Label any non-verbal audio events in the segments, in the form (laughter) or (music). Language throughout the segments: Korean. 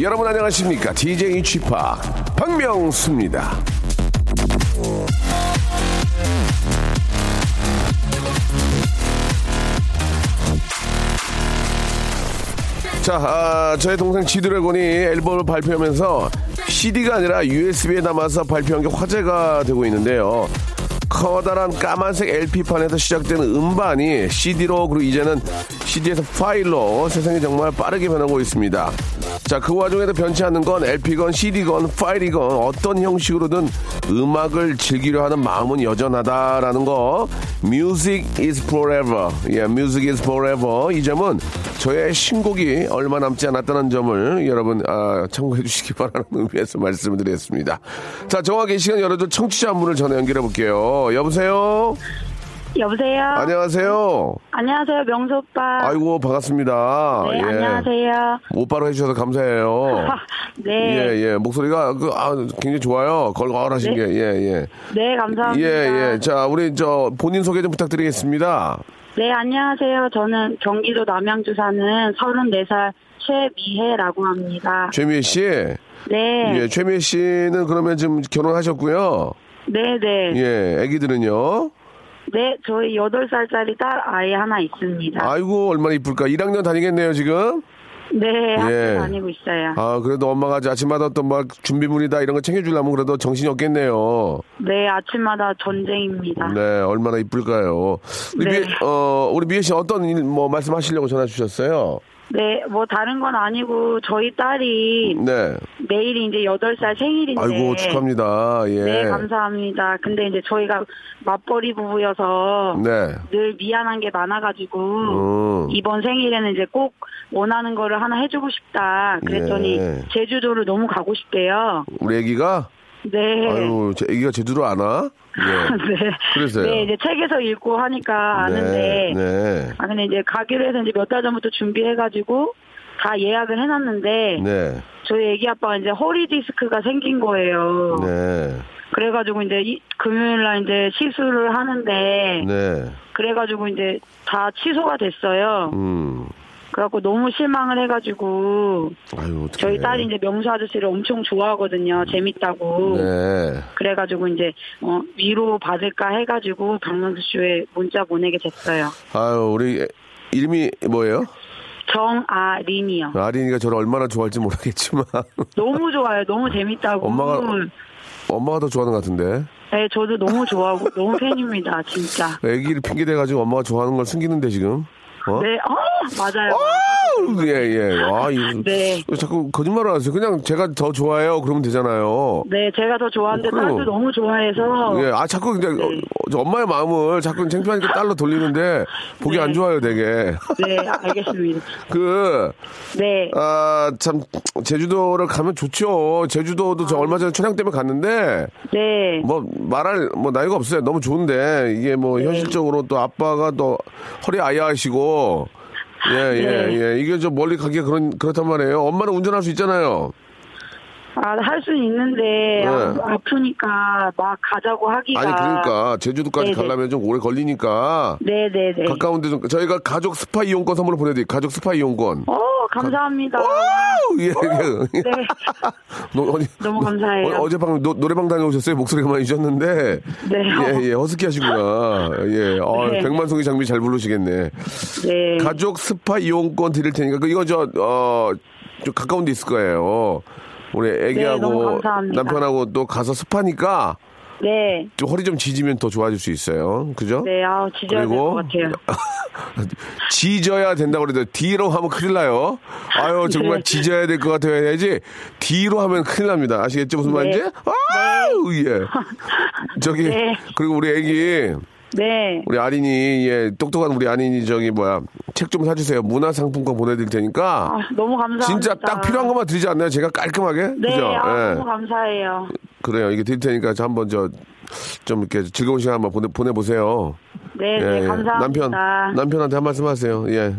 여러분 안녕하십니까 DJ 취파 박명수입니다 자, 아, 저의 동생 지드래곤이 앨범을 발표하면서 CD가 아니라 USB에 담아서 발표한 게 화제가 되고 있는데요. 커다란 까만색 LP판에서 시작되는 음반이 CD로 그리고 이제는 CD에서 파일로 세상이 정말 빠르게 변하고 있습니다. 자, 그 와중에도 변치 않는 건 LP건 CD건 파일이건 어떤 형식으로든 음악을 즐기려 하는 마음은 여전하다라는 거. Music is forever. 예, music is forever. 이 점은 저의 신곡이 얼마 남지 않았다는 점을 여러분 아, 참고해 주시기 바라는 의미에서 말씀을 드리겠습니다. 자, 정확히 시간 열어줄 청취자 한 분을 전화 연결해 볼게요. 여보세요? 여보세요? 안녕하세요. 안녕하세요, 명수 오빠. 아이고, 반갑습니다. 네, 예. 안녕하세요. 오빠로 해주셔서 감사해요. (laughs) 네. 예, 예. 목소리가, 그, 아, 굉장히 좋아요. 걸걸하신 네. 게, 예, 예. 네, 감사합니다. 예, 예. 자, 우리, 저, 본인 소개 좀 부탁드리겠습니다. 네, 안녕하세요. 저는 경기도 남양주 사는 34살 최미혜라고 합니다. 최미애 씨. 네. 예, 최미애 씨는 그러면 지금 결혼하셨고요. 네, 네. 예, 애기들은요. 네, 저희 8살짜리 딸 아이 하나 있습니다. 아이고, 얼마나 이쁠까. 1학년 다니겠네요, 지금. 네, 학교 예. 다니고 있어요. 아, 그래도 엄마가 아침마다 또 막 준비물이다 이런 거 챙겨주려면 그래도 정신이 없겠네요. 네, 아침마다 전쟁입니다. 네, 얼마나 이쁠까요. 우리 네. 미, 어, 우리 미애 씨 어떤 일, 뭐, 말씀하시려고 전화 주셨어요? 네, 뭐 다른 건 아니고 저희 딸이 네. 내일이 이제 8살 생일인데 아이고, 축하합니다. 예. 네, 감사합니다. 근데 이제 저희가 맞벌이 부부여서 네. 늘 미안한 게 많아 가지고 음. 이번 생일에는 이제 꼭 원하는 거를 하나 해 주고 싶다. 그랬더니 예. 제주도를 너무 가고 싶대요. 우리 애기가? 네. 아유, 제 애기가 제주도 안 와? 예. (laughs) 네. 그래서요. 네, 이제 책에서 읽고 하니까 아는데. 네. 네. 아, 근데 이제 가기로 해서 이제 몇 달 전부터 준비해가지고 다 예약을 해놨는데. 네. 저희 애기 아빠가 이제 허리 디스크가 생긴 거예요. 네. 그래가지고 이제 이, 금요일 날 이제 시술을 하는데. 네. 그래가지고 이제 다 취소가 됐어요. 음. 그래갖고 너무 실망을 해가지고 아유. 저희 딸이 이제 명수 아저씨를 엄청 좋아하거든요. 재밌다고. 네. 그래가지고 이제 어, 위로 받을까 해가지고 박명수 쇼에 문자 보내게 됐어요. 아유, 우리 애- 이름이 뭐예요? 정아린이요. 아린이가 저를 얼마나 좋아할지 모르겠지만 (laughs) 너무 좋아요. 너무 재밌다고. 엄마가- 엄마가 더 좋아하는 것 같은데. 네, 저도 너무 좋아하고 너무 팬입니다. 진짜. 애기를 핑계 대가지고 엄마가 좋아하는 걸 숨기는데 지금. 어? 네, 어 맞아요. 아우, 예, 예. 아, 이거. 네. 자꾸 거짓말을 하세요. 그냥 제가 더 좋아해요. 그러면 되잖아요. 네, 제가 더 좋아하는데 어, 그래요. 딸도 너무 좋아해서. 예, 아, 자꾸 그냥 네. 어, 저 엄마의 마음을 자꾸 창피하니까 딸로 돌리는데 보기 네. 안 좋아요, 되게. 네, 알겠습니다. (laughs) 그, 네. 아, 참, 제주도를 가면 좋죠. 제주도도 저 얼마 전에 촬영 때문에 갔는데, 네. 뭐, 말할, 뭐, 나이가 없어요. 너무 좋은데, 이게 뭐, 현실적으로 또 아빠가 또 허리 아야하시고, 예, 예, 네. 예. 이게 좀 멀리 가기가 그런, 그렇단 말이에요. 엄마는 운전할 수 있잖아요. 아, 할 수는 있는데, 아, 아프니까 막 가자고 하기가. 아니, 그러니까, 제주도까지 네네. 가려면 좀 오래 걸리니까. 네네네. 가까운데 좀, 저희가 가족 스파 이용권 선물로 보내드릴게요. 가족 스파 이용권. 어, 감사합니다. Wow! 예, 예. 네. (laughs) 노- 어디- 너무 감사해요. 어, 어젯밤 노, 노래방 다녀오셨어요? 목소리가 많이 쉬었는데. 네. 예, 예, 허스키 하시구나. 예, 어, 네. 백만송이 장미 잘 부르시겠네. 네. 가족 스파 이용권 드릴 테니까, 그 이거 저, 어, 좀 가까운 데 있을 거예요. 우리 네, 애기하고 감사합니다. 남편하고 또 가서 스파니까 네. 좀 허리 좀 지지면 더 좋아질 수 있어요. 그죠? 네, 아, 지져야 될것 같아요. (laughs) 지져야 된다고 그래도 뒤로 하면 큰일 나요. 아유 (laughs) 정말 네. 지져야 될 것 같아요 해야지 뒤로 하면 큰일 납니다. 아시겠죠 무슨 말인지? 네. 아유 예. 저기 네. 그리고 우리 애기 네. 우리 아린이 예 똑똑한 우리 아린이 저기 뭐야 책 좀 사주세요. 문화상품권 보내드릴 테니까 아, 너무 감사합니다. 진짜 딱 필요한 것만 드리지 않나요? 제가 깔끔하게 네, 그죠? 아, 예. 너무 감사해요. 그래요. 이게 드릴 테니까 저 한번 저 좀 이렇게 즐거운 시간 한번 보내 보내 보세요. 네, 네, 감사합니다. 남편 남편한테 한 말씀 하세요. 예.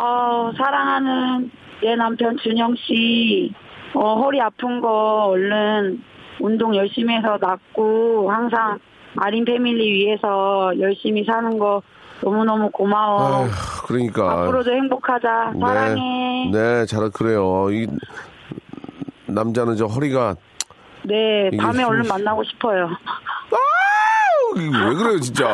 어, 사랑하는 내 남편 준영 씨, 어, 허리 아픈 거 얼른 운동 열심히 해서 낫고 항상 아린 패밀리 위해서 열심히 사는 거 너무너무 고마워. 아휴, 그러니까 앞으로도 행복하자. 사랑해. 네, 네, 잘 그래요. 이 남자는 저 허리가 네, 밤에 힘- 얼른 만나고 싶어요. 아우, 이거 왜 그래요, 진짜.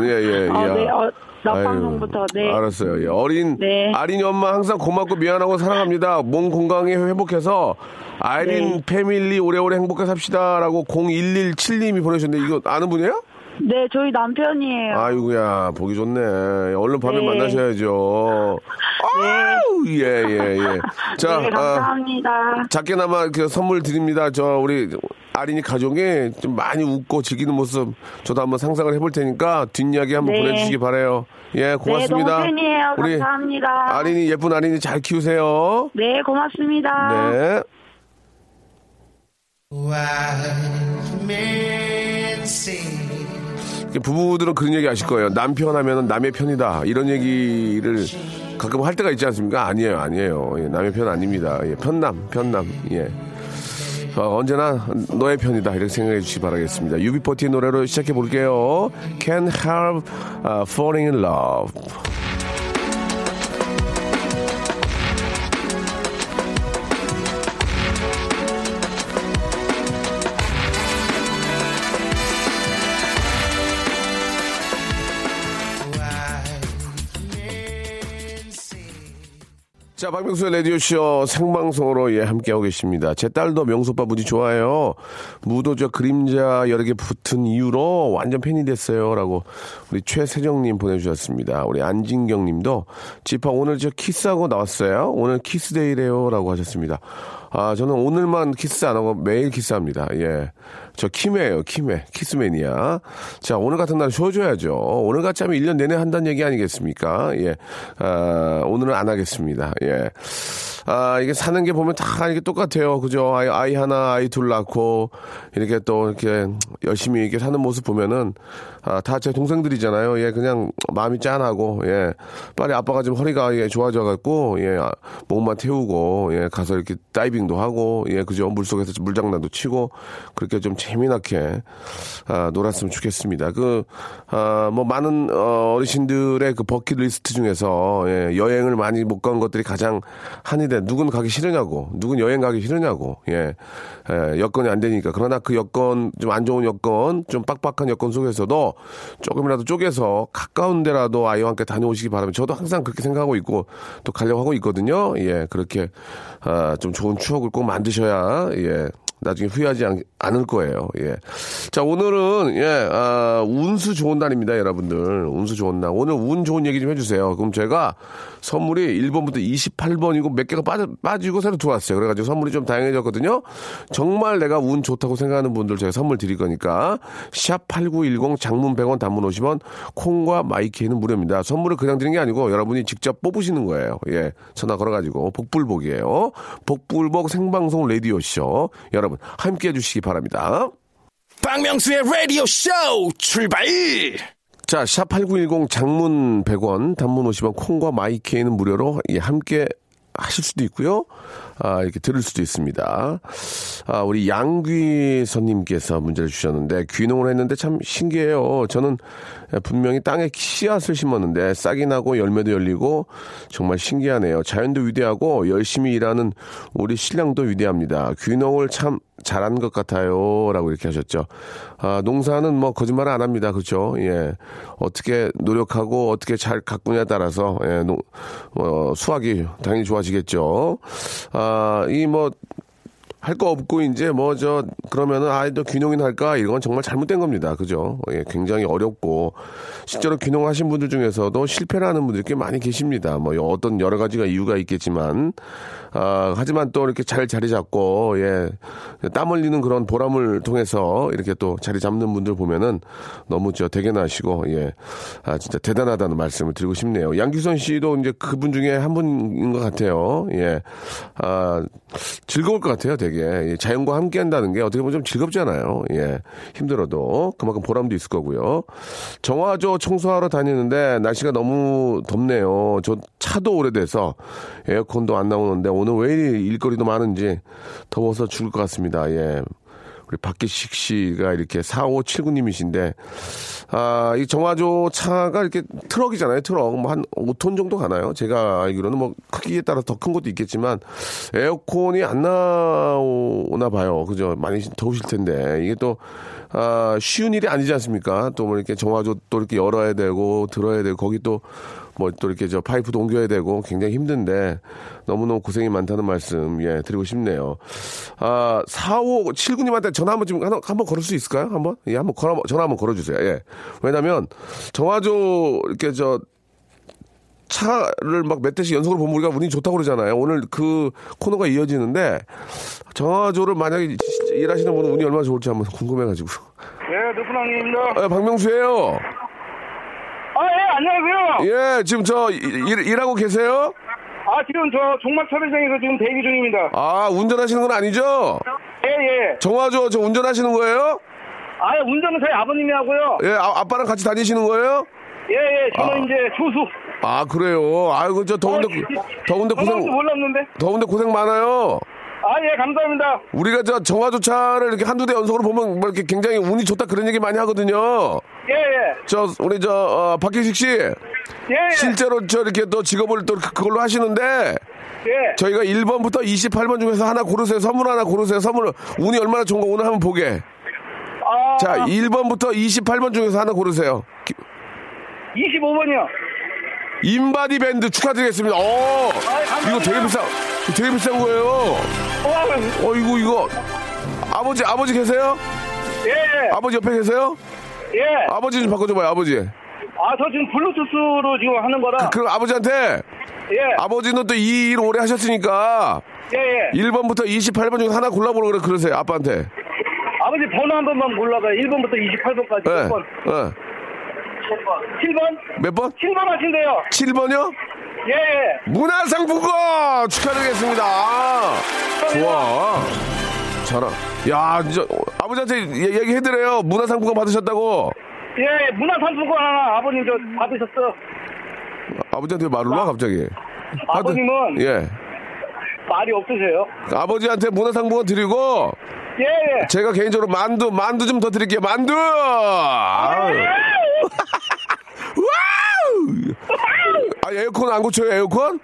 예, 예, 예. 어, 네, 어, 낮 아유, 방송부터, 네. 알았어요. 예. 어린 네. 아린이 엄마 항상 고맙고 미안하고 사랑합니다. 몸 건강히 회복해서 아린 네. 패밀리 오래오래 행복하게 삽시다라고 0117님이 보내주셨는데 이거 아는 분이에요? 네, 저희 남편이에요. 아이고야 보기 좋네. 얼른 밤에 네. 만나셔야죠. 아우 예예 예. (laughs) 자 네, 아, 감사합니다. 작게나마 그 선물 드립니다. 저 우리 아린이 가족이 좀 많이 웃고 즐기는 모습 저도 한번 상상을 해볼 테니까 뒷이야기 한번 네. 보내주시기 바라요. 예 고맙습니다. 네, 너무 팬이에요. 우리 감사합니다. 아린이 예쁜 아린이 잘 키우세요. 네, 고맙습니다. 네. 이렇게 부부들은 그런 얘기 아실 거예요. 남편 하면은 남의 편이다. 이런 얘기를 가끔 할 때가 있지 않습니까? 아니에요, 아니에요. 예, 남의 편 아닙니다. 예, 편남, 편남. 예. 어, 언제나 너의 편이다. 이렇게 생각해 주시기 바라겠습니다. 유비포티의 노래로 시작해 볼게요. Can't help uh, falling in love. 자, 박명수의 라디오쇼 생방송으로 예, 함께하고 계십니다. 제 딸도 명소빠 무지 좋아해요. 무도 저 그림자 여러 개 붙은 이유로 완전 팬이 됐어요. 라고 우리 최세정님 보내주셨습니다. 우리 안진경 님도 지파 오늘 저 키스하고 나왔어요. 오늘 kiss day래요. 라고 하셨습니다. 아, 저는 오늘만 키스 안 하고 매일 키스합니다. 예. 저 키메예요, 키메. kiss man이야. 자, 오늘 같은 날 쉬어줘야죠. 오늘 같이 하면 1년 내내 한다는 얘기 아니겠습니까? 예. 아, 오늘은 안 하겠습니다. 예. 아, 이게 사는 게 보면 다 이게 똑같아요. 그죠? 아이, 아이 하나, 아이 둘 낳고, 이렇게 또 이렇게 열심히 이렇게 사는 모습 보면은, 아, 다 제 동생들이잖아요. 예, 그냥 마음이 짠하고, 예. 빨리 아빠가 좀 허리가 예, 좋아져갖고, 예, 아, 몸만 태우고, 예, 가서 이렇게 다이빙도 하고, 예, 그죠? 물 속에서 물장난도 치고, 그렇게 좀 재미나게, 아, 놀았으면 좋겠습니다. 그, 아, 뭐, 많은, 어, 어르신들의 그 버킷리스트 중에서, 예, 여행을 많이 못 간 것들이 가장 한이 데, 누군 가기 싫으냐고, 누군 여행 가기 싫으냐고, 예, 예, 여건이 안 되니까. 그러나 그 여건, 좀 안 좋은 여건, 좀 빡빡한 여건 속에서도 조금이라도 쪼개서 가까운 데라도 아이와 함께 다녀오시기 바랍니다. 저도 항상 그렇게 생각하고 있고, 또 가려고 하고 있거든요. 예, 그렇게, 아, 좀 좋은 추억을 꼭 만드셔야, 예, 나중에 후회하지 않, 않을 거예요. 예. 자, 오늘은, 예, 아, 운수 좋은 날입니다, 여러분들. 운수 좋은 날. 오늘 운 좋은 얘기 좀 해주세요. 그럼 제가 선물이 1번부터 28번이고 몇 개가 빠져, 빠지고 새로 들어왔어요. 그래가지고 선물이 좀 다양해졌거든요. 정말 내가 운 좋다고 생각하는 분들 제가 선물 드릴 거니까. 샵8910 장문 100원 단문 50원 콩과 my K는 무료입니다. 선물을 그냥 드리는 게 아니고 여러분이 직접 뽑으시는 거예요. 예. 전화 걸어가지고 복불복이에요. 복불복 생방송 라디오쇼. 여러분 함께 해주시기 바랍니다. 박명수의 라디오 쇼 출발! 자, 샵8910 장문 100원, 단문 50원, 콩과 마이케이는 무료로 예, 함께 하실 수도 있고요. 아, 이렇게 들을 수도 있습니다. 아, 우리 양귀선님께서 문제를 주셨는데, 귀농을 했는데 참 신기해요. 저는 분명히 땅에 씨앗을 심었는데, 싹이 나고 열매도 열리고, 정말 신기하네요. 자연도 위대하고, 열심히 일하는 우리 신랑도 위대합니다. 귀농을 참 잘한 것 같아요. 라고 이렇게 하셨죠. 아, 농사는 뭐 거짓말 안 합니다. 그렇죠? 예. 어떻게 노력하고 어떻게 잘 가꾸냐에 따라서, 예, 농, 어, 수확이 당연히 좋아지겠죠. 아, 이 뭐, 할 거 없고 이제 뭐 저 그러면은 아이도 귀농이나 할까 이건 정말 잘못된 겁니다. 그죠? 예, 굉장히 어렵고 실제로 귀농하신 분들 중에서도 실패를 하는 분들이 꽤 많이 계십니다. 뭐 어떤 여러 가지가 이유가 있겠지만 아, 하지만 또 이렇게 잘 자리 잡고 예, 땀 흘리는 그런 보람을 통해서 이렇게 또 자리 잡는 분들 보면은 너무 저 대견하시고 예, 아 진짜 대단하다는 말씀을 드리고 싶네요. 양규선 씨도 이제 그분 중에 한 분인 것 같아요. 예, 아 즐거울 것 같아요. 되게 예, 자연과 함께 한다는 게 어떻게 보면 좀 즐겁잖아요. 예, 힘들어도 그만큼 보람도 있을 거고요. 정화조 청소하러 다니는데 날씨가 너무 덥네요. 저 차도 오래돼서 에어컨도 안 나오는데 오늘 왜 이리 일거리도 많은지 더워서 죽을 것 같습니다. 예. 우리 박기식 씨가 이렇게 4579님이신데, 아, 이 정화조 차가 이렇게 트럭이잖아요, 트럭. 뭐 한 5톤 정도 가나요? 제가 알기로는 뭐 크기에 따라 더 큰 것도 있겠지만, 에어컨이 안 나오나 봐요. 그죠? 많이 더우실 텐데. 이게 또, 아, 쉬운 일이 아니지 않습니까? 또 뭐 이렇게 정화조 또 이렇게 열어야 되고, 들어야 되고, 거기 또, 뭐 또 이렇게 저 파이프도 옮겨야 되고 굉장히 힘든데 너무너무 고생이 많다는 말씀 예 드리고 싶네요. 아 4579님한테 전화 한번 좀 한번, 한번 걸을 수 있을까요? 한번 예 한번 걸어 전화 한번 걸어주세요. 예 왜냐면 정화조 이렇게 저 차를 막 몇 대씩 연속으로 보면 우리가 운이 좋다고 그러잖아요. 오늘 그 코너가 이어지는데 정화조를 만약에 일하시는 분은 운이 얼마나 좋을지 한번 궁금해가지고. 네, 누구랑입니다. 아, 박명수예요. 아, 예, 안녕하세요. 예, 지금 저 일, 일하고 계세요? 아, 지금 저 종막 촬영장에서 지금 대기 중입니다. 아, 운전하시는 건 아니죠? 예, 예. 정화조 저 운전하시는 거예요? 아, 운전은 저희 아버님이 하고요. 예, 아, 아빠랑 같이 다니시는 거예요? 예, 예. 저는 아. 이제 조수. 아, 그래요. 아이고, 저 더운데, 어, 더운데 고생, 몰랐는데. 더운데 고생 많아요. 아, 예, 감사합니다. 우리가 저 정화조 차를 이렇게 한두 대 연속으로 보면 뭐 이렇게 굉장히 운이 좋다 그런 얘기 많이 하거든요. 예, 예. 저, 우리 저, 어, 박기식 씨. 예, 예. 실제로 저 이렇게 또 직업을 또 그- 그걸로 하시는데 예. 저희가 1번부터 28번 중에서 하나 고르세요. 선물 하나 고르세요. 선물 운이 얼마나 좋은 거 오늘 한번 보게. 아, 자, 1번부터 28번 중에서 하나 고르세요. 기- 25번이요. 인바디 밴드 축하드리겠습니다. 어, 이거 되게 비싸, 되게 비싼 거예요. 와, 어, 이거, 이거. 아버지, 아버지 계세요? 예, 예. 아버지 옆에 계세요? 예. 아버지 좀 바꿔줘봐요, 아버지. 아, 저 지금 블루투스로 지금 하는 거라. 그 럼 아버지한테, 예. 아버지는 또 이 일 오래 하셨으니까, 예, 예. 1번부터 28번 중에 하나 골라보라 그래, 그러세요, 아빠한테. 아버지 번호 한 번만 골라봐요. 1번부터 28번까지. 예, 몇 번? 예. 7번? 몇 번? 7번 하신대요. 7번이요? 예, 예. 문화상품권 축하드리겠습니다. 아, 좋아. 잘하. 야, 진짜 어, 아버지한테 얘- 얘기해드려요. 문화상품권 받으셨다고. 예, 문화상품권 하나 아버님 저 받으셨어. 아버지한테 왜 말을 놔 갑자기? 아버님은 예. 말이 없으세요. 아버지한테 문화상품권 드리고 예, 예. 제가 개인적으로 만두 만두 좀 더 드릴게요. 만두. 아유. (laughs) Wow! 아 에어컨 안 고쳐요 에어컨?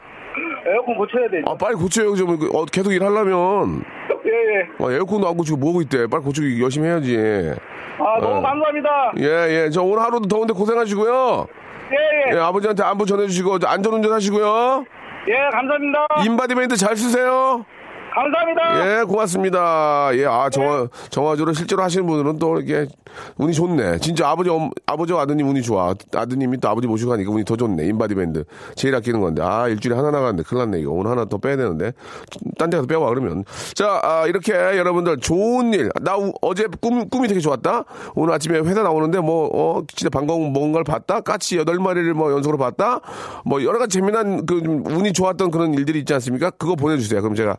에어컨 고쳐야 되죠. 아 빨리 고쳐요 좀 어, 계속 일하려면 예, 예. 아, 에어컨도 안 고치고 뭐하고 있대 빨리 고치고 열심히 해야지 아, 너무 어. 감사합니다. 예 예 저 오늘 하루도 더운데 고생하시고요 예, 예. 예 아버지한테 안부 전해주시고 안전운전 하시고요 예, 감사합니다. 인바디밴드 잘 쓰세요 감사합니다. 예, 고맙습니다. 예, 아, 정화, 정화조를 실제로 하시는 분들은 또 이렇게 운이 좋네. 진짜 아버지, 엄, 아버지와 아드님 운이 좋아. 아드님이 또 아버지 모시고 가니까 운이 더 좋네. 인바디밴드. 제일 아끼는 건데. 아, 일주일에 하나 나가는데 큰일 났네. 이거 오늘 하나 더 빼야 되는데. 딴 데 가서 빼와, 그러면. 자, 아, 이렇게 여러분들 좋은 일. 나 우- 어제 꿈, 꿈이 되게 좋았다? 오늘 아침에 회사 나오는데 뭐, 어, 진짜 방공 뭔가를 봤다? 까치 여덟 마리를 뭐 연속으로 봤다? 뭐 여러 가지 재미난 그좀 운이 좋았던 그런 일들이 있지 않습니까? 그거 보내주세요. 그럼 제가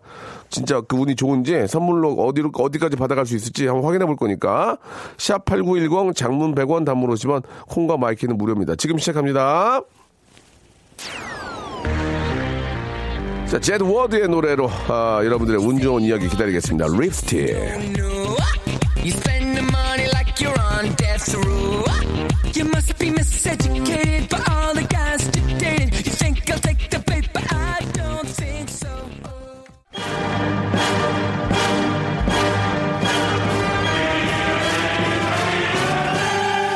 진짜 그 운이 좋은지 선물로 어디로, 어디까지 받아갈 수 있을지 한번 확인해 볼 거니까. 샵 8910 장문 100원 단문 50원 콩과 my K는 무료입니다. 지금 시작합니다. 자, 제드 워드의 노래로 아, 여러분들의 운 좋은 이야기 기다리겠습니다. Lipstick.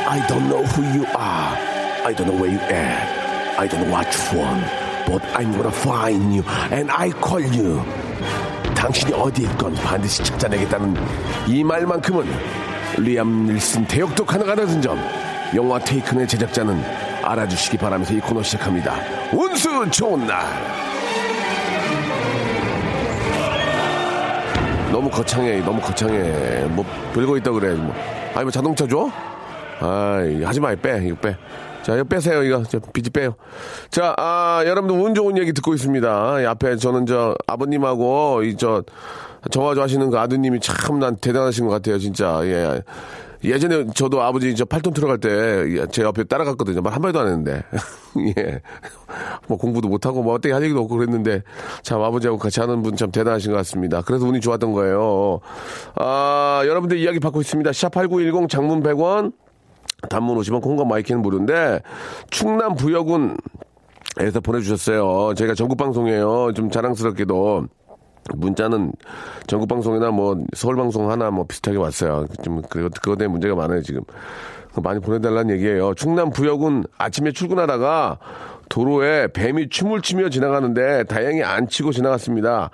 I don't know who you are. I don't know where you at. I don't know what you want. But I'm gonna find you and I call you. 당신이 어디 있건 반드시 찾아내겠다는 이 말만큼은 리암 닐슨 대역도 가능하다는 점 영화 테이큰의 제작자는 알아주시기 바라면서 이 코너 시작합니다. 운수 좋은 날. 너무 거창해, 너무 거창해. 뭐 별거 있다 그래. 뭐. 아니 뭐 자동차 줘? 아이, 하지 마, 빼, 이거 빼. 자, 이거 빼세요, 이거. 저, 비지 빼요. 자, 아, 여러분들 운 좋은 얘기 듣고 있습니다. 이 앞에 저는 저, 아버님하고, 이 저, 정화 좋아하시는 그 아드님이 참 난 대단하신 것 같아요, 진짜. 예. 예전에 저도 아버지 저 팔톤 들어갈 때 제 옆에 따라갔거든요. 말 한마디도 안 했는데. (laughs) 예. 뭐 공부도 못하고 뭐 어떻게 할 얘기도 없고 그랬는데 참 아버지하고 같이 하는 분 참 대단하신 것 같습니다. 그래서 운이 좋았던 거예요. 아, 여러분들 이야기 받고 있습니다. 샵8910 장문 100원 단문 50원 콩과 my K는 무료인데 충남 부여군 에서 보내주셨어요. 저희가 전국 방송이에요. 좀 자랑스럽게도 문자는 전국 방송이나 뭐 서울 방송 하나 뭐 비슷하게 왔어요. 좀 그거 그거 때문에 문제가 많아요 지금. 많이 보내달라는 얘기예요. 충남 부여군 아침에 출근하다가 도로에 뱀이 춤을 추며 지나가는데 다행히 안 치고 지나갔습니다.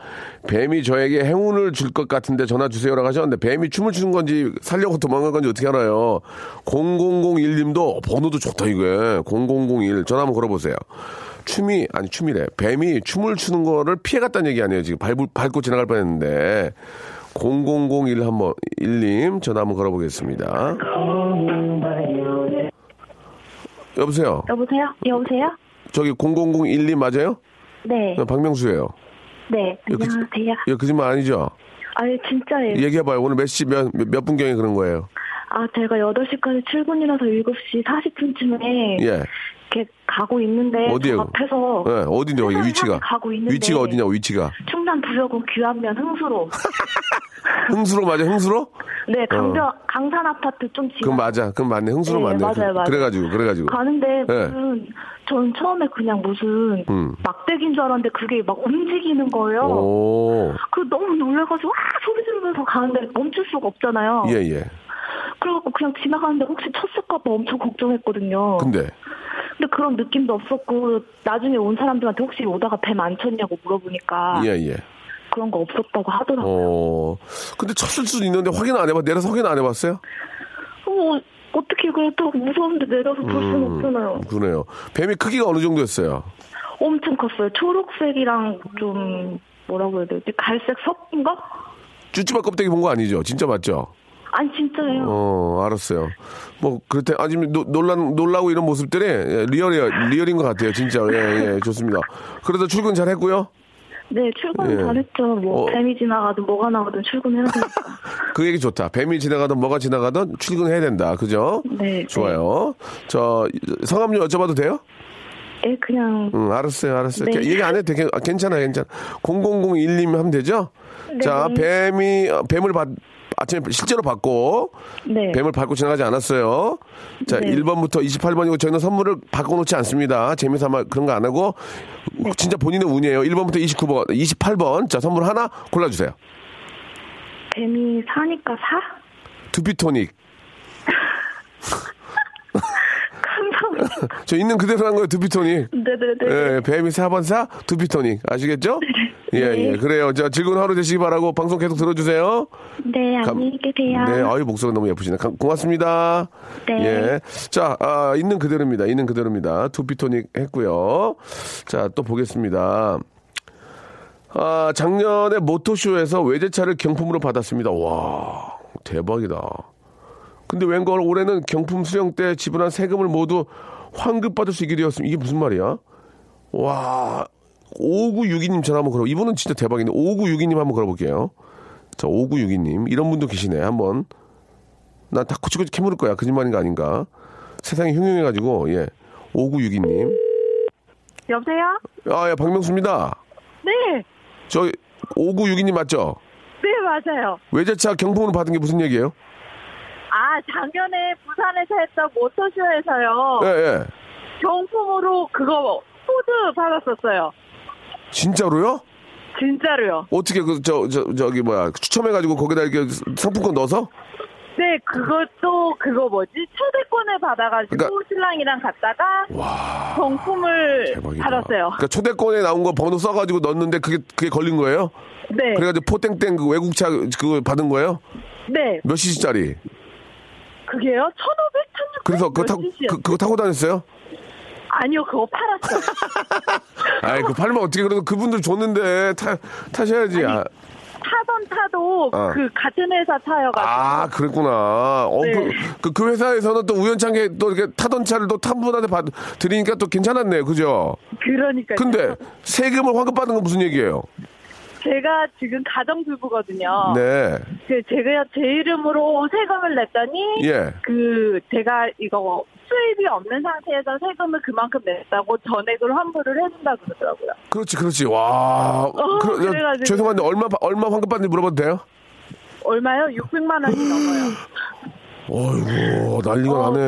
뱀이 저에게 행운을 줄 것 같은데 전화 주세요라고 하셨는데 뱀이 춤을 추는 건지 살려고 도망간 건지 어떻게 알아요? 0001님도 번호도 좋다 이거에 0001 전화 한번 걸어보세요. 춤이 아니 춤이래 뱀이 춤을 추는 거를 피해갔다는 얘기 아니에요 지금 밟고, 밟고 지나갈 뻔했는데 0001 한번 1님 전화 한번 걸어보겠습니다. 여보세요. 여보세요? 여보세요? 저기 0001님 맞아요? 네. 네, 박명수예요. 네. 그- 안녕하세요. 예, 거짓말 아니죠? 아니, 진짜예요. 얘기해봐요. 오늘 몇 시, 몇, 몇, 몇 분경에 그런 거예요? 아, 제가 8시까지 출근이라서 7시 40분쯤에 예. 이렇게 가고 있는데 어디에요? 저 앞에서 예, 어딘데, 여기 위치가? 가고 있는데 위치가 어디냐고, 위치가. 충남 부여군 귀안면 흥수로. (laughs) 흥수로 맞아, 흥수로? 네, 강변 강산 아파트 좀 그럼 맞아. 그럼 맞네. 흥수로 네, 맞네. 맞아요, 맞아요. 그래가지고, 그래가지고. 가는데 예. 무슨 전 처음에 그냥 무슨 음. 막대기인 줄 알았는데 그게 막 움직이는 거예요. 오. 그 너무 놀래가지고 와 소리 지르면서 가는데 멈출 수가 없잖아요. 예, 예. 그래갖고 그냥 지나가는데 혹시 쳤을까봐 엄청 걱정했거든요. 근데, 근데 그런 느낌도 없었고 나중에 온 사람들한테 혹시 오다가 뱀 안 쳤냐고 물어보니까 예, 예. 그런 거 없었다고 하더라고요. 어. 근데 쳤을 수도 있는데 확인 안 해봐. 내려서 확인 안 해봤어요? 어, 어떻게 그렇다고 무서운데 내려서 볼 수는 음. 없잖아요. 그러네요. 뱀이 크기가 어느 정도였어요? 엄청 컸어요. 초록색이랑 좀 뭐라고 해야 되지? 갈색 섞인 거? 쭈쭈바 껍데기 본 거 아니죠? 진짜 맞죠? 아니 진짜예요. 어, 알았어요. 뭐, 그렇대. 아니면 노- 놀라, 놀라고 이런 모습들이 예, 리얼이에요. 리얼인 것 같아요. 진짜. 예, 예, 좋습니다. 그래도 출근 잘 했고요. 네, 출근 예. 잘했죠. 뭐 어. 뱀이 지나가든 뭐가 나가든 출근해야 되니까. (laughs) 그 얘기 좋다. 뱀이 지나가든 뭐가 지나가든 출근해야 된다. 그죠? 네. 좋아요. 저, 성함 좀 여쭤봐도 돼요? 예, 그냥 응, 알았어요, 알았어요. 네. 얘기 안 해도 돼. 아, 괜찮아요, 괜찮아. 0001님 하면 되죠? 네. 자, 뱀이, 어, 뱀을 받, 아침에 실제로 받고, 네. 뱀을 밟고 지나가지 않았어요. 자, 네. 1번부터 28번이고 저희는 선물을 바꿔놓지 않습니다. 재미삼아 그런 거 안 하고, 네. 진짜 본인의 운이에요. 1번부터 29번, 28번. 자, 선물 하나 골라주세요. 뱀이 사니까 사? 두피토닉. (laughs) (laughs) 저 있는 그대로 한 거예요, 두피토닉. 네네네. 예, 뱀이 4번 사, 두피토닉. 아시겠죠? (laughs) 예, 예. 그래요. 자, 즐거운 하루 되시기 바라고 방송 계속 들어주세요. 네, 감- 안녕히 계세요. 네, 아유, 목소리 너무 예쁘시네. 감- 고맙습니다. 네. 예. 자, 아, 있는 그대로입니다. 있는 그대로입니다. 두피토닉 했고요. 자, 또 보겠습니다. 아, 작년에 모토쇼에서 외제차를 경품으로 받았습니다. 와, 대박이다. 근데 웬걸 올해는 경품 수령 때 지불한 세금을 모두 환급받을 수 있게 되었습니다. 이게 무슨 말이야? 와, 5962님 전화 한번 걸어. 이분은 진짜 대박인데 5962님 한번 걸어볼게요. 자, 5962님 이런 분도 계시네. 한번 난 다 꼬치꼬치 캐물을 거야. 거짓말인 거 아닌가? 세상이 흉흉해가지고 예. 5962님. 여보세요? 아, 예, 박명수입니다. 네, 저 5962님 맞죠? 네 맞아요. 외제차 경품으로 받은 게 무슨 얘기예요? 아 작년에 부산에서 했던 모터쇼에서요. 예, 예. 경품으로 그거 포드 받았었어요. 진짜로요? 진짜로요. 어떻게 그 저 저 저 기 뭐야 추첨해가지고 거기다 이렇게 상품권 넣어서? 네, 그것도 그거 뭐지 초대권을 받아가지고 그러니까- 신랑이랑 갔다가 경품을 대박이다. 받았어요. 그러니까 초대권에 나온 거 번호 써가지고 넣었는데 그게 그게 걸린 거예요? 네, 그래가지고 포땡땡 그 외국차 그거 받은 거예요? 네, 몇 cc짜리? 그게요 1,500, 1,600. 그래서 그거 타고 그, 그거 타고 다녔어요? 아니요, 그거 팔았어요. (laughs) 아이 그 팔면 어떻게 그래도 그분들 줬는데 타 타셔야지. 아, 타던 타도 어. 그 같은 회사 타여가지고. 아 그랬구나. 어, 네. 그, 그, 그 회사에서는 또 우연찮게 또 이렇게 타던 차를 또 탄 분한테 받 드리니까 또 괜찮았네요, 그죠? 그러니까. 근데 세금을 환급 받은 건 무슨 얘기예요? 제가 지금 가정주부거든요. 네. 그 제가 제 이름으로 세금을 냈더니 예. 그 제가 이거 수입이 없는 상태에서 세금을 그만큼 냈다고 전액을 환불을 해준다 그러더라고요. 그렇지, 그렇지. 와. 어, 그러- 저- 그래가지고. 죄송한데 얼마 얼마 환급 받는지 물어봐도 돼요? 얼마요? 600만 원이 넘어요. (laughs) 어이구 난리가 나네.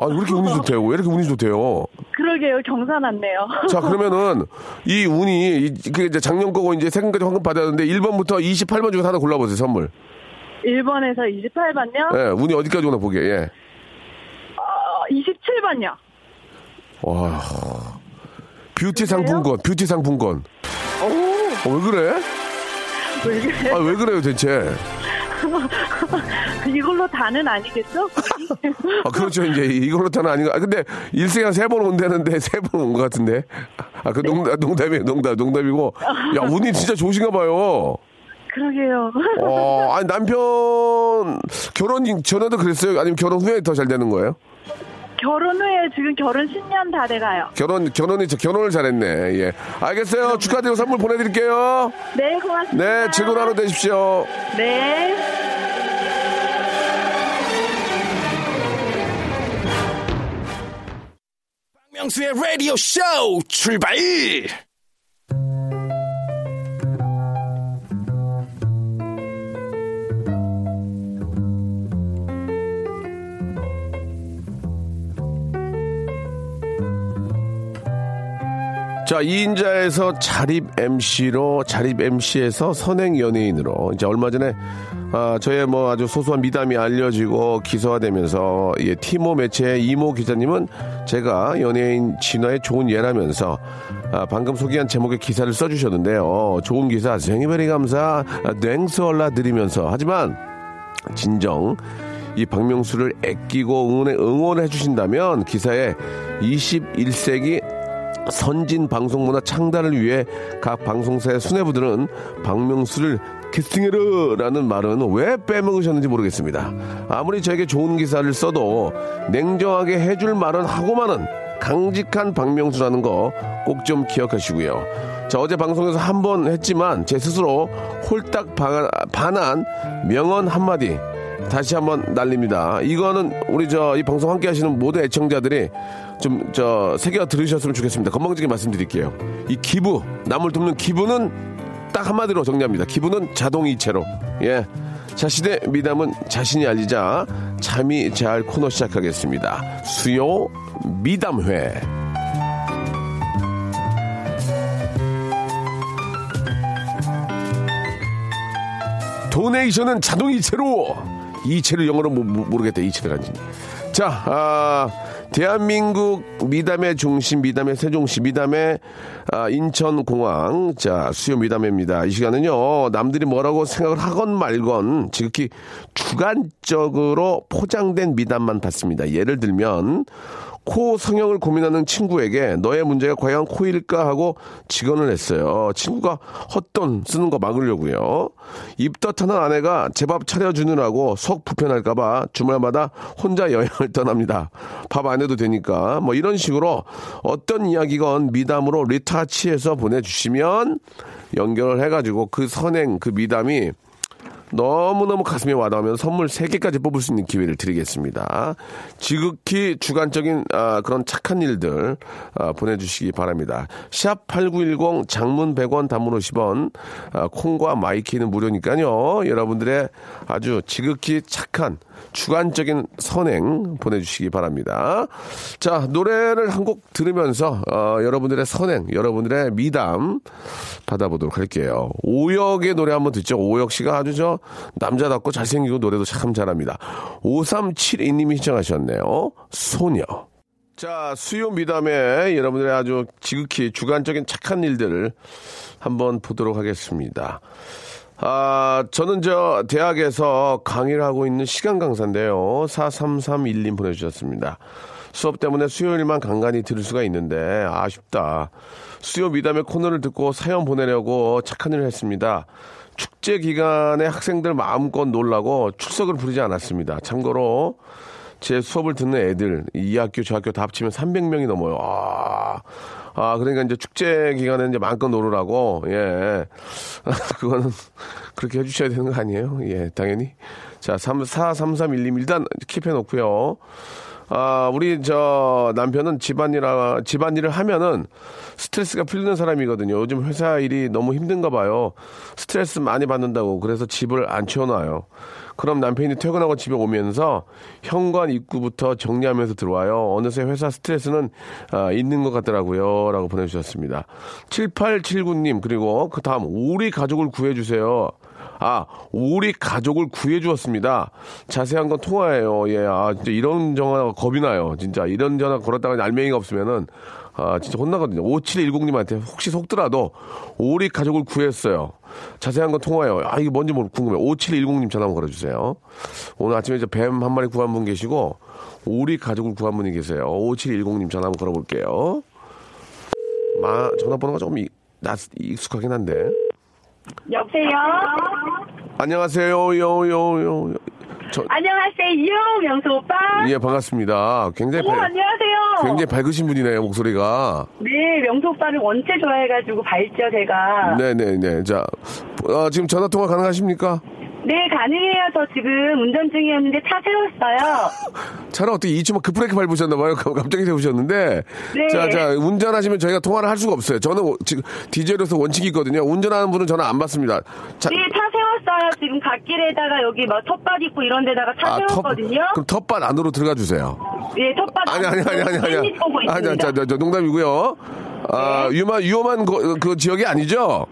아, 왜 이렇게 운이 좋대요? 왜 이렇게 운이 좋대요? 그러게요. 경사 났네요. 자, (laughs) 그러면은 이 운이 이- 그 이제 작년 거고 이제 세금까지 환급 받았는데 1번부터 28번 중에 하나 골라보세요, 선물. 1번에서 28번요? 예, 운이 어디까지 오나 보게. 예. 어, 27번요. 와. 뷰티 상품권, 뷰티 상품권. 오, 어, 왜 그래? 왜 그래? 아, 왜 그래요, 대체? (laughs) 이걸로 다는 아니겠죠? 아, 그렇죠. 이제 이걸로타는 아닌가. 아, 근데 일생에 한 세 번 온다는데 세 번 온 것 같은데. 아, 그 농담, 농담이에요, 농담, 농담이고. 야, 운이 진짜 좋으신가 봐요. 그러게요. 어, 아니, 남편, 결혼 전에도 그랬어요? 아니면 결혼 후에 더 잘 되는 거예요? 결혼 후에 지금 결혼 10년 다 돼가요. 결혼, 결혼이, 결혼을 잘했네. 예. 알겠어요. 축하드리고 선물 보내드릴게요. 네, 고맙습니다. 네, 즐거운 하루 되십시오. 네. 명수의 라디오 쇼 출발! 자, 2인자에서 자립 MC로, 자립 MC에서 선행 연예인으로, 이제 얼마 전에, 아, 저의 뭐 아주 소소한 미담이 알려지고 기소화되면서, 예, 티모 매체의 이모 기자님은 제가 연예인 진화에 좋은 예라면서, 아, 방금 소개한 제목의 기사를 써주셨는데요. 좋은 기사, 생이베리 감사, 올라 드리면서. 하지만, 진정 이 박명수를 아끼고 응원해, 응원해 주신다면 기사에 21세기 선진 방송 문화 창달을 위해 각 방송사의 수뇌부들은 박명수를 캐스팅해라라는 말은 왜 빼먹으셨는지 모르겠습니다. 아무리 저에게 좋은 기사를 써도 냉정하게 해줄 말은 하고만은 강직한 박명수라는 거 꼭 좀 기억하시고요. 자, 어제 방송에서 한 번 했지만 제 스스로 홀딱 반- 반한 명언 한마디 다시 한번 날립니다. 이거는 우리 저 이 방송 함께 하시는 모든 애청자들이 좀 저 새겨 들으셨으면 좋겠습니다. 건방지게 말씀드릴게요. 이 기부, 남을 돕는 기부는 딱 한마디로 정리합니다. 기부는 자동이체로. 예. 자신의 미담은 자신이 알리자 잠이 잘 코너 시작하겠습니다. 수요 미담회. 도네이션은 자동이체로 이체를 영어로 모, 모- 모르겠다. 이체를 간지. 자 아, 대한민국 미담의 중심 미담의 세종시 미담의 아, 인천공항. 자 수요 미담회입니다. 이 시간은요 남들이 뭐라고 생각을 하건 말건 지극히 주관적으로 포장된 미담만 받습니다. 예를 들면 코 성형을 고민하는 친구에게 너의 문제가 과연 코일까 하고 직언을 했어요. 친구가 헛돈 쓰는 거 막으려고요. 입덧하는 아내가 제밥 차려주느라고 속 불편할까봐 주말마다 혼자 여행을 (laughs) 떠납니다. 밥안안 해도 되니까 뭐 이런 식으로 어떤 이야기건 미담으로 리타치해서 보내주시면 연결을 해가지고 그 선행 그 미담이 너무너무 가슴에 와닿으면 선물 3개까지 뽑을 수 있는 기회를 드리겠습니다. 지극히 주관적인 아, 그런 착한 일들 아, 보내주시기 바랍니다. 샵 8910 장문 100원 단문 50원 아, 콩과 마이K는 무료니까요. 여러분들의 아주 지극히 착한 주관적인 선행 보내주시기 바랍니다. 자, 노래를 한 곡 들으면서, 어, 여러분들의 선행, 여러분들의 미담 받아보도록 할게요. 오혁의 노래 한번 듣죠. 오혁 씨가 아주 저 남자답고 잘생기고 노래도 참 잘합니다. 5372님이 신청하셨네요. 소녀. 자, 수요 미담에 여러분들의 아주 지극히 주관적인 착한 일들을 한번 보도록 하겠습니다. 아, 저는 저 대학에서 강의를 하고 있는 시간 강사인데요. 4331님 보내주셨습니다. 수업 때문에 수요일만 간간히 들을 수가 있는데 아쉽다. 수요 미담의 코너를 듣고 사연 보내려고 착한 일을 했습니다. 축제 기간에 학생들 마음껏 놀라고 출석을 부르지 않았습니다. 참고로 제 수업을 듣는 애들 이 학교 저 학교 다 합치면 300명이 넘어요. 아, 아 그러니까 이제 축제 기간에 이제 마음껏 놀으라고 예 (laughs) 그거는 그렇게 해주셔야 되는 거 아니에요? 예 당연히 자 3, 4 3 3 1 2 일단 킵해 놓고요. 아, 우리 저 남편은 집안일아 집안일을 하면은 스트레스가 풀리는 사람이거든요. 요즘 회사 일이 너무 힘든가 봐요. 스트레스 많이 받는다고 그래서 집을 안 치워놔요. 그럼 남편이 퇴근하고 집에 오면서 현관 입구부터 정리하면서 들어와요. 어느새 회사 스트레스는 아, 있는 것 같더라고요. 라고 보내주셨습니다. 7879님, 그리고 그 다음, 우리 가족을 구해주세요. 아, 우리 가족을 구해주었습니다. 자세한 건 통화예요. 예, 아, 진짜 이런 전화가 겁이 나요. 진짜 이런 전화 걸었다가 알맹이가 없으면은, 아, 진짜 혼나거든요. 5710님한테 혹시 속더라도 우리 가족을 구했어요. 자세한 건 통화예요. 아, 이게 뭔지 모르 궁금해. 5710님 전화 한번 걸어주세요. 오늘 아침에 이제 뱀 한 마리 구한 분 계시고, 우리 가족을 구한 분이 계세요. 5710님 전화 한번 걸어볼게요. 마, 전화번호가 조금 익숙하긴 한데. 여보세요? 안녕하세요, 요, 요, 요. 저, 안녕하세요, 명수 오빠. 예, 반갑습니다. 굉장히 오, 밝, 안녕하세요. 굉장히 밝으신 분이네요, 목소리가. 네, 명수 오빠를 원체 좋아해가지고 밝죠, 제가. 네네네. 자, 어, 지금 전화 통화 가능하십니까? 네, 가능해요. 저 지금 운전 중이었는데 차 세웠어요. 차를 어떻게 이쯤 급브레이크 밟으셨나봐요. (laughs) 갑자기 세우셨는데. 네. 자, 자, 운전하시면 저희가 통화를 할 수가 없어요. 저는 오- 지금 디젤로서 원칙이 있거든요. 운전하는 분은 전화 안 받습니다. 자, 네, 차 세웠어요. 지금 갓길에다가 여기 뭐 텃밭 있고 이런 데다가 차 아, 텃, 세웠거든요. 그럼 텃밭 안으로 들어가 주세요. 예, 텃밭. 아니, 아니, 아니, 아니, 아니. 햇빛 보고 아니, 자, 있습니다. 자, 저 농담이고요. 아, 네. 위험한, 위험한 거- 그 지역이 아니죠?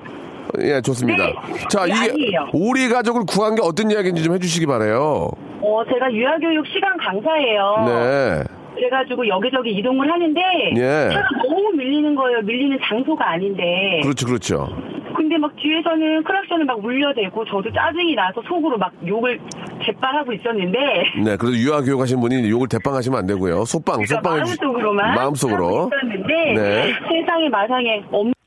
예, 좋습니다. 네. 자, 네, 이게 아니에요. 우리 가족을 구한 게 어떤 이야기인지 좀 해주시기 바래요. 어, 제가 유아교육 시간 강사예요. 네. 그래가지고 여기저기 이동을 하는데 예. 차가 너무 밀리는 거예요. 밀리는 장소가 아닌데. 그렇죠, 그렇죠. 근데 막 뒤에서는 크락션을 막 울려대고 저도 짜증이 나서 속으로 막 욕을 제빨하고 있었는데 네, 그래도 유아 교육 하신 분이 욕을 대빵하시면 안 되고요. 소빵, 그러니까 소빵 마음속으로만 마음속으로. 있었는데 네. 세상에 마상에 없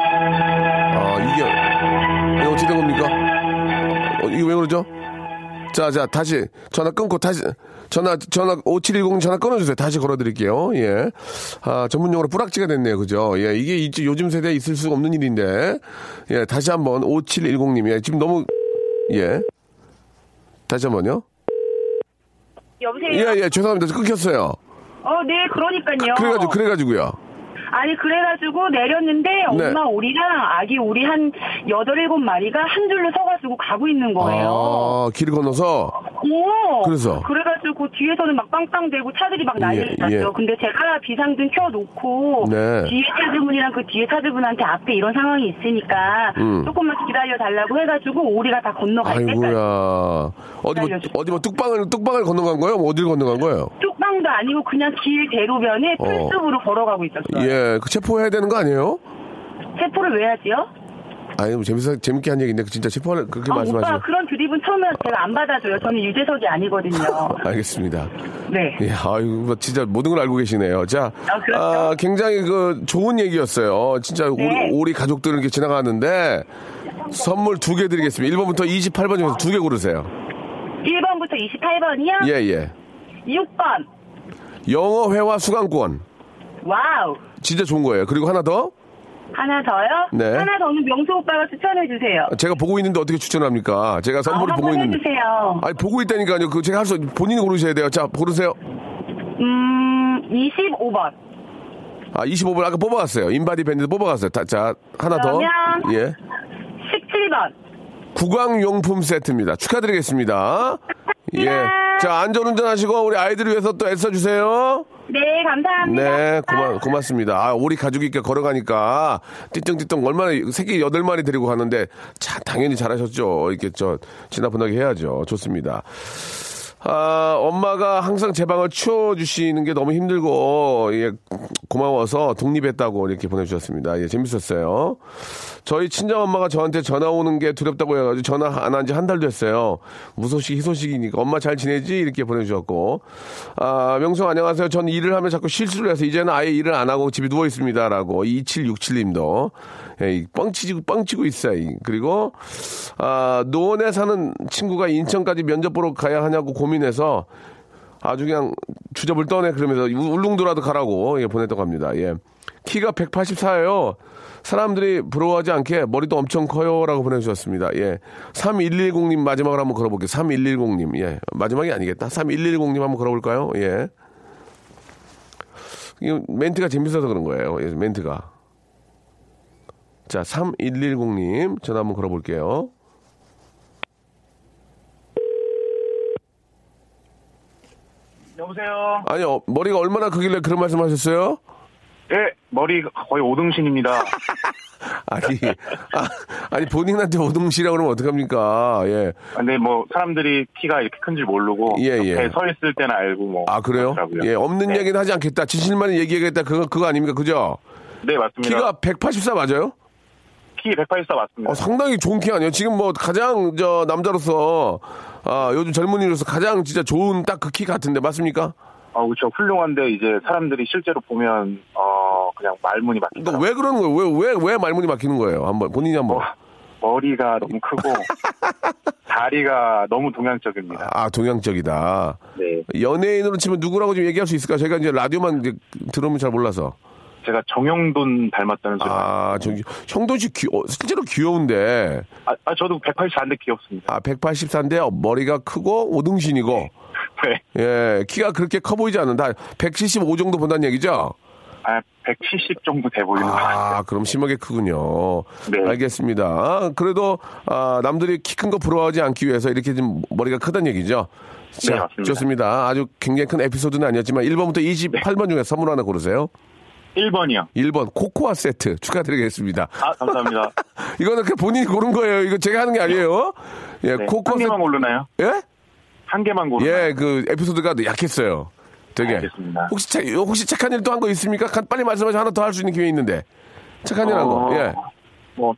아, 이게, 이게 어떻게 된 겁니까? 어, 이거 왜 그러죠? 자, 자, 다시 전화 끊고 다시 전화 전화 5710 전화 끊어 주세요. 다시 걸어 드릴게요. 예. 아 전문용어로 뿌락지가 됐네요. 그죠? 예, 이게 이- 요즘 세대에 있을 수 없는 일인데 예, 다시 한번 5710 님 예, 지금 너무 예. 다시 한번요. 여보세요? 예, 예, 죄송합니다. 끊겼어요. 어, 네, 그러니까요. 그 래가지고 그래 가지고요. 아니, 그래가지고 내렸는데 네. 엄마 오리랑 아기 오리 한 여덟 일곱 마리가 한 줄로 서가지고 가고 있는 거예요. 아, 길을 건너서 오! 그래서? 그래가지고 뒤에서는 막 빵빵대고 차들이 막 난리를 예, 났죠. 예. 근데 제가 비상등 켜놓고 네. 뒤에 차주분이랑 그 뒤에 차주분한테 앞에 이런 상황이 있으니까 음. 조금만 기다려 달라고 해가지고 오리가 다 건너갈 때까지 아이고야. 어디 뭐. 어디 뭐 뚝방을, 뚝방을 건너간 거예요? 뭐 어디를 건너간 거예요? 쪽방도 아니고 그냥 길 대로변에 어. 풀숲으로 걸어가고 있었어요. 예, 그 체포해야 되는 거 아니에요? 체포를 왜 하지요? 아니, 뭐 재밌어, 재밌게 한 얘기인데, 그 진짜 체포를 그렇게 아, 오빠 말씀하시면. 그런 드립은 처음에 제가 안 받아줘요. 저는 유재석이 아니거든요. (laughs) 알겠습니다. 네. 예, 아유, 뭐 진짜 모든 걸 알고 계시네요. 자, 아, 그렇죠. 아, 굉장히 그 좋은 얘기였어요. 진짜 네. 우리, 우리 가족들 이렇게 지나가는데, 선물 두 개 드리겠습니다. 1번부터 28번 중에서 두 개 고르세요. 1번부터 28번이요? 예, 예. 6번. 영어 회화 수강권. 와우. 진짜 좋은 거예요. 그리고 하나 더. 하나 더요? 네. 하나 더는 명수 오빠가 추천해 주세요. 제가 보고 있는데 어떻게 추천합니까? 제가 선물을 아, 보고 있는데. 해주세요. 아니, 보고 있다니까요. 그 제가 할 수, 본인이 고르셔야 돼요. 자, 고르세요. 음, 25번. 아, 25분 아까 뽑아갔어요. 인바디 밴드 뽑아갔어요. 자, 자, 하나 더. 그러면- 예. 17번. 구강용품 세트입니다. 축하드리겠습니다. 예. 자, 안전운전 하시고 우리 아이들을 위해서 또 애써주세요. 네, 감사합니다. 네, 고마, 고맙습니다. 아, 우리 가족이 이렇게 걸어가니까 띠뚱띠뚱 얼마나 새끼 여덟 마리 데리고 가는데 자, 당연히 잘하셨죠. 이렇게 저 지나분하게 해야죠. 좋습니다. 아, 엄마가 항상 제 방을 치워주시는 게 너무 힘들고, 예, 고마워서 독립했다고 이렇게 보내주셨습니다. 예, 재밌었어요. 저희 친정엄마가 저한테 전화 오는 게 두렵다고 해가지고 전화 안 한 지 한 달 됐어요. 무소식, 희소식이니까 엄마 잘 지내지? 이렇게 보내주셨고. 아, 명성 안녕하세요. 전 일을 하면 자꾸 실수를 해서 이제는 아예 일을 안 하고 집에 누워있습니다. 라고. 2767님도. 예, 뻥치고, 뻥치고 있어요. 그리고, 아, 노원에 사는 친구가 인천까지 면접 보러 가야 하냐고 고민 해서 아주 그냥 주접을 떠내 그러면서 우- 울릉도라도 가라고 예, 보냈다고 합니다. 예. 키가 184예요. 사람들이 부러워하지 않게 머리도 엄청 커요라고 보내주셨습니다. 예. 3110님 마지막으로 한번 걸어볼게요. 3110님. 예. 마지막이 아니겠다. 3110님 한번 걸어볼까요? 예. 이 멘트가 재밌어서 그런 거예요. 예, 멘트가. 자, 3110님 전화 한번 걸어볼게요. 여보세요. 아니, 어, 머리가 얼마나 크길래 그런 말씀 하셨어요? 예, 머리 거의 오등신입니다. (laughs) 아니, 아, 아니, 본인한테 오동시라고 그러면 어떡합니까? 예. 근데 뭐 사람들이 키가 이렇게 큰 줄 모르고 예, 예. 서 있을 때는 알고 뭐. 아, 그래요? 그렇더라고요. 예, 없는 네. 얘기는 하지 않겠다. 진실만 얘기하겠다. 그거, 그거 아닙니까? 그죠? 네, 맞습니다. 키가 184 맞아요? 키 184 맞습니다. 어, 상당히 좋은 키 아니에요? 지금 뭐 가장, 저, 남자로서, 아, 요즘 젊은이로서 가장 진짜 좋은 딱 그 키 같은데, 맞습니까? 어, 그렇죠. 훌륭한데 이제 사람들이 실제로 보면 어 그냥 말문이 막히다. 그러니까 왜 그러는 거예요? 왜, 왜, 왜 말문이 막히는 거예요? 한번, 본인이 한번. 어, 머리가 너무 크고 (laughs) 다리가 너무 동양적입니다. 아, 동양적이다. 네, 연예인으로 치면 누구라고 좀 얘기할 수 있을까? 저희가 이제 라디오만 이제 들으면 잘 몰라서. 제가 정영돈 닮았다는 소리. 아, 아, 저기, 형돈 씨 귀, 어, 실제로 귀여운데. 아, 저도 184인데 귀엽습니다. 아, 184인데 머리가 크고 오등신이고. 네, 예, 키가 그렇게 커 보이지 않는다. 175 정도 본다는 얘기죠? 아, 170 정도 돼 보이는 것 같아요. 아, 그럼 심하게 크군요. 네. 알겠습니다. 아, 그래도, 아, 남들이 키 큰 거 부러워하지 않기 위해서 이렇게 좀 머리가 크다는 얘기죠? 자, 네, 맞습니다. 좋습니다. 아주 굉장히 큰 에피소드는 아니었지만 1번부터 28번 중에 선물 하나 고르세요. 1번이요. 1번 코코아 세트 축하드리겠습니다. 아, 감사합니다. (laughs) 이거는 그 본인이 고른 거예요. 이거 제가 하는 게 아니에요. 예, 네, 코코아 한 세트. 개만 고르나요? 예? 한 개만 고르나요? 예, 그 에피소드가 약했어요. 되게. 알겠습니다. 혹시 착, 혹시 착한 일 또 한 거 있습니까? 가- 빨리 말씀하셔 하나 더 할 수 있는 기회 있는데. 착한 일한 거. 어, 예. 뭐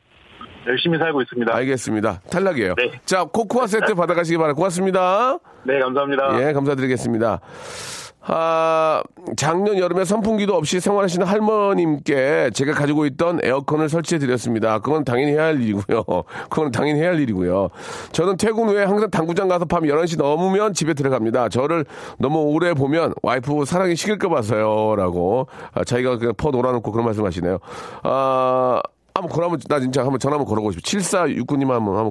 열심히 살고 있습니다. 알겠습니다. 탈락이에요. 네. 자, 코코아 세트 받아가시기 바랍니다. 고맙습니다. 네, 감사합니다. 예, 감사드리겠습니다. 아, 작년 여름에 선풍기도 없이 생활하시는 할머님께 제가 가지고 있던 에어컨을 설치해 드렸습니다. 그건 당연히 해야 할 일이고요. (laughs) 그건 당연히 해야 할 일이고요. 저는 퇴근 후에 항상 당구장 가서 밤 11시 넘으면 집에 들어갑니다. 저를 너무 오래 보면 와이프 사랑이 식을까 봐서요. 라고 아, 자기가 그냥 퍼 놀아놓고 그런 말씀 하시네요. 아, 한번 그러면 나 진짜 한번 전화 한번 걸어보고 싶어. 7469님 한번 한번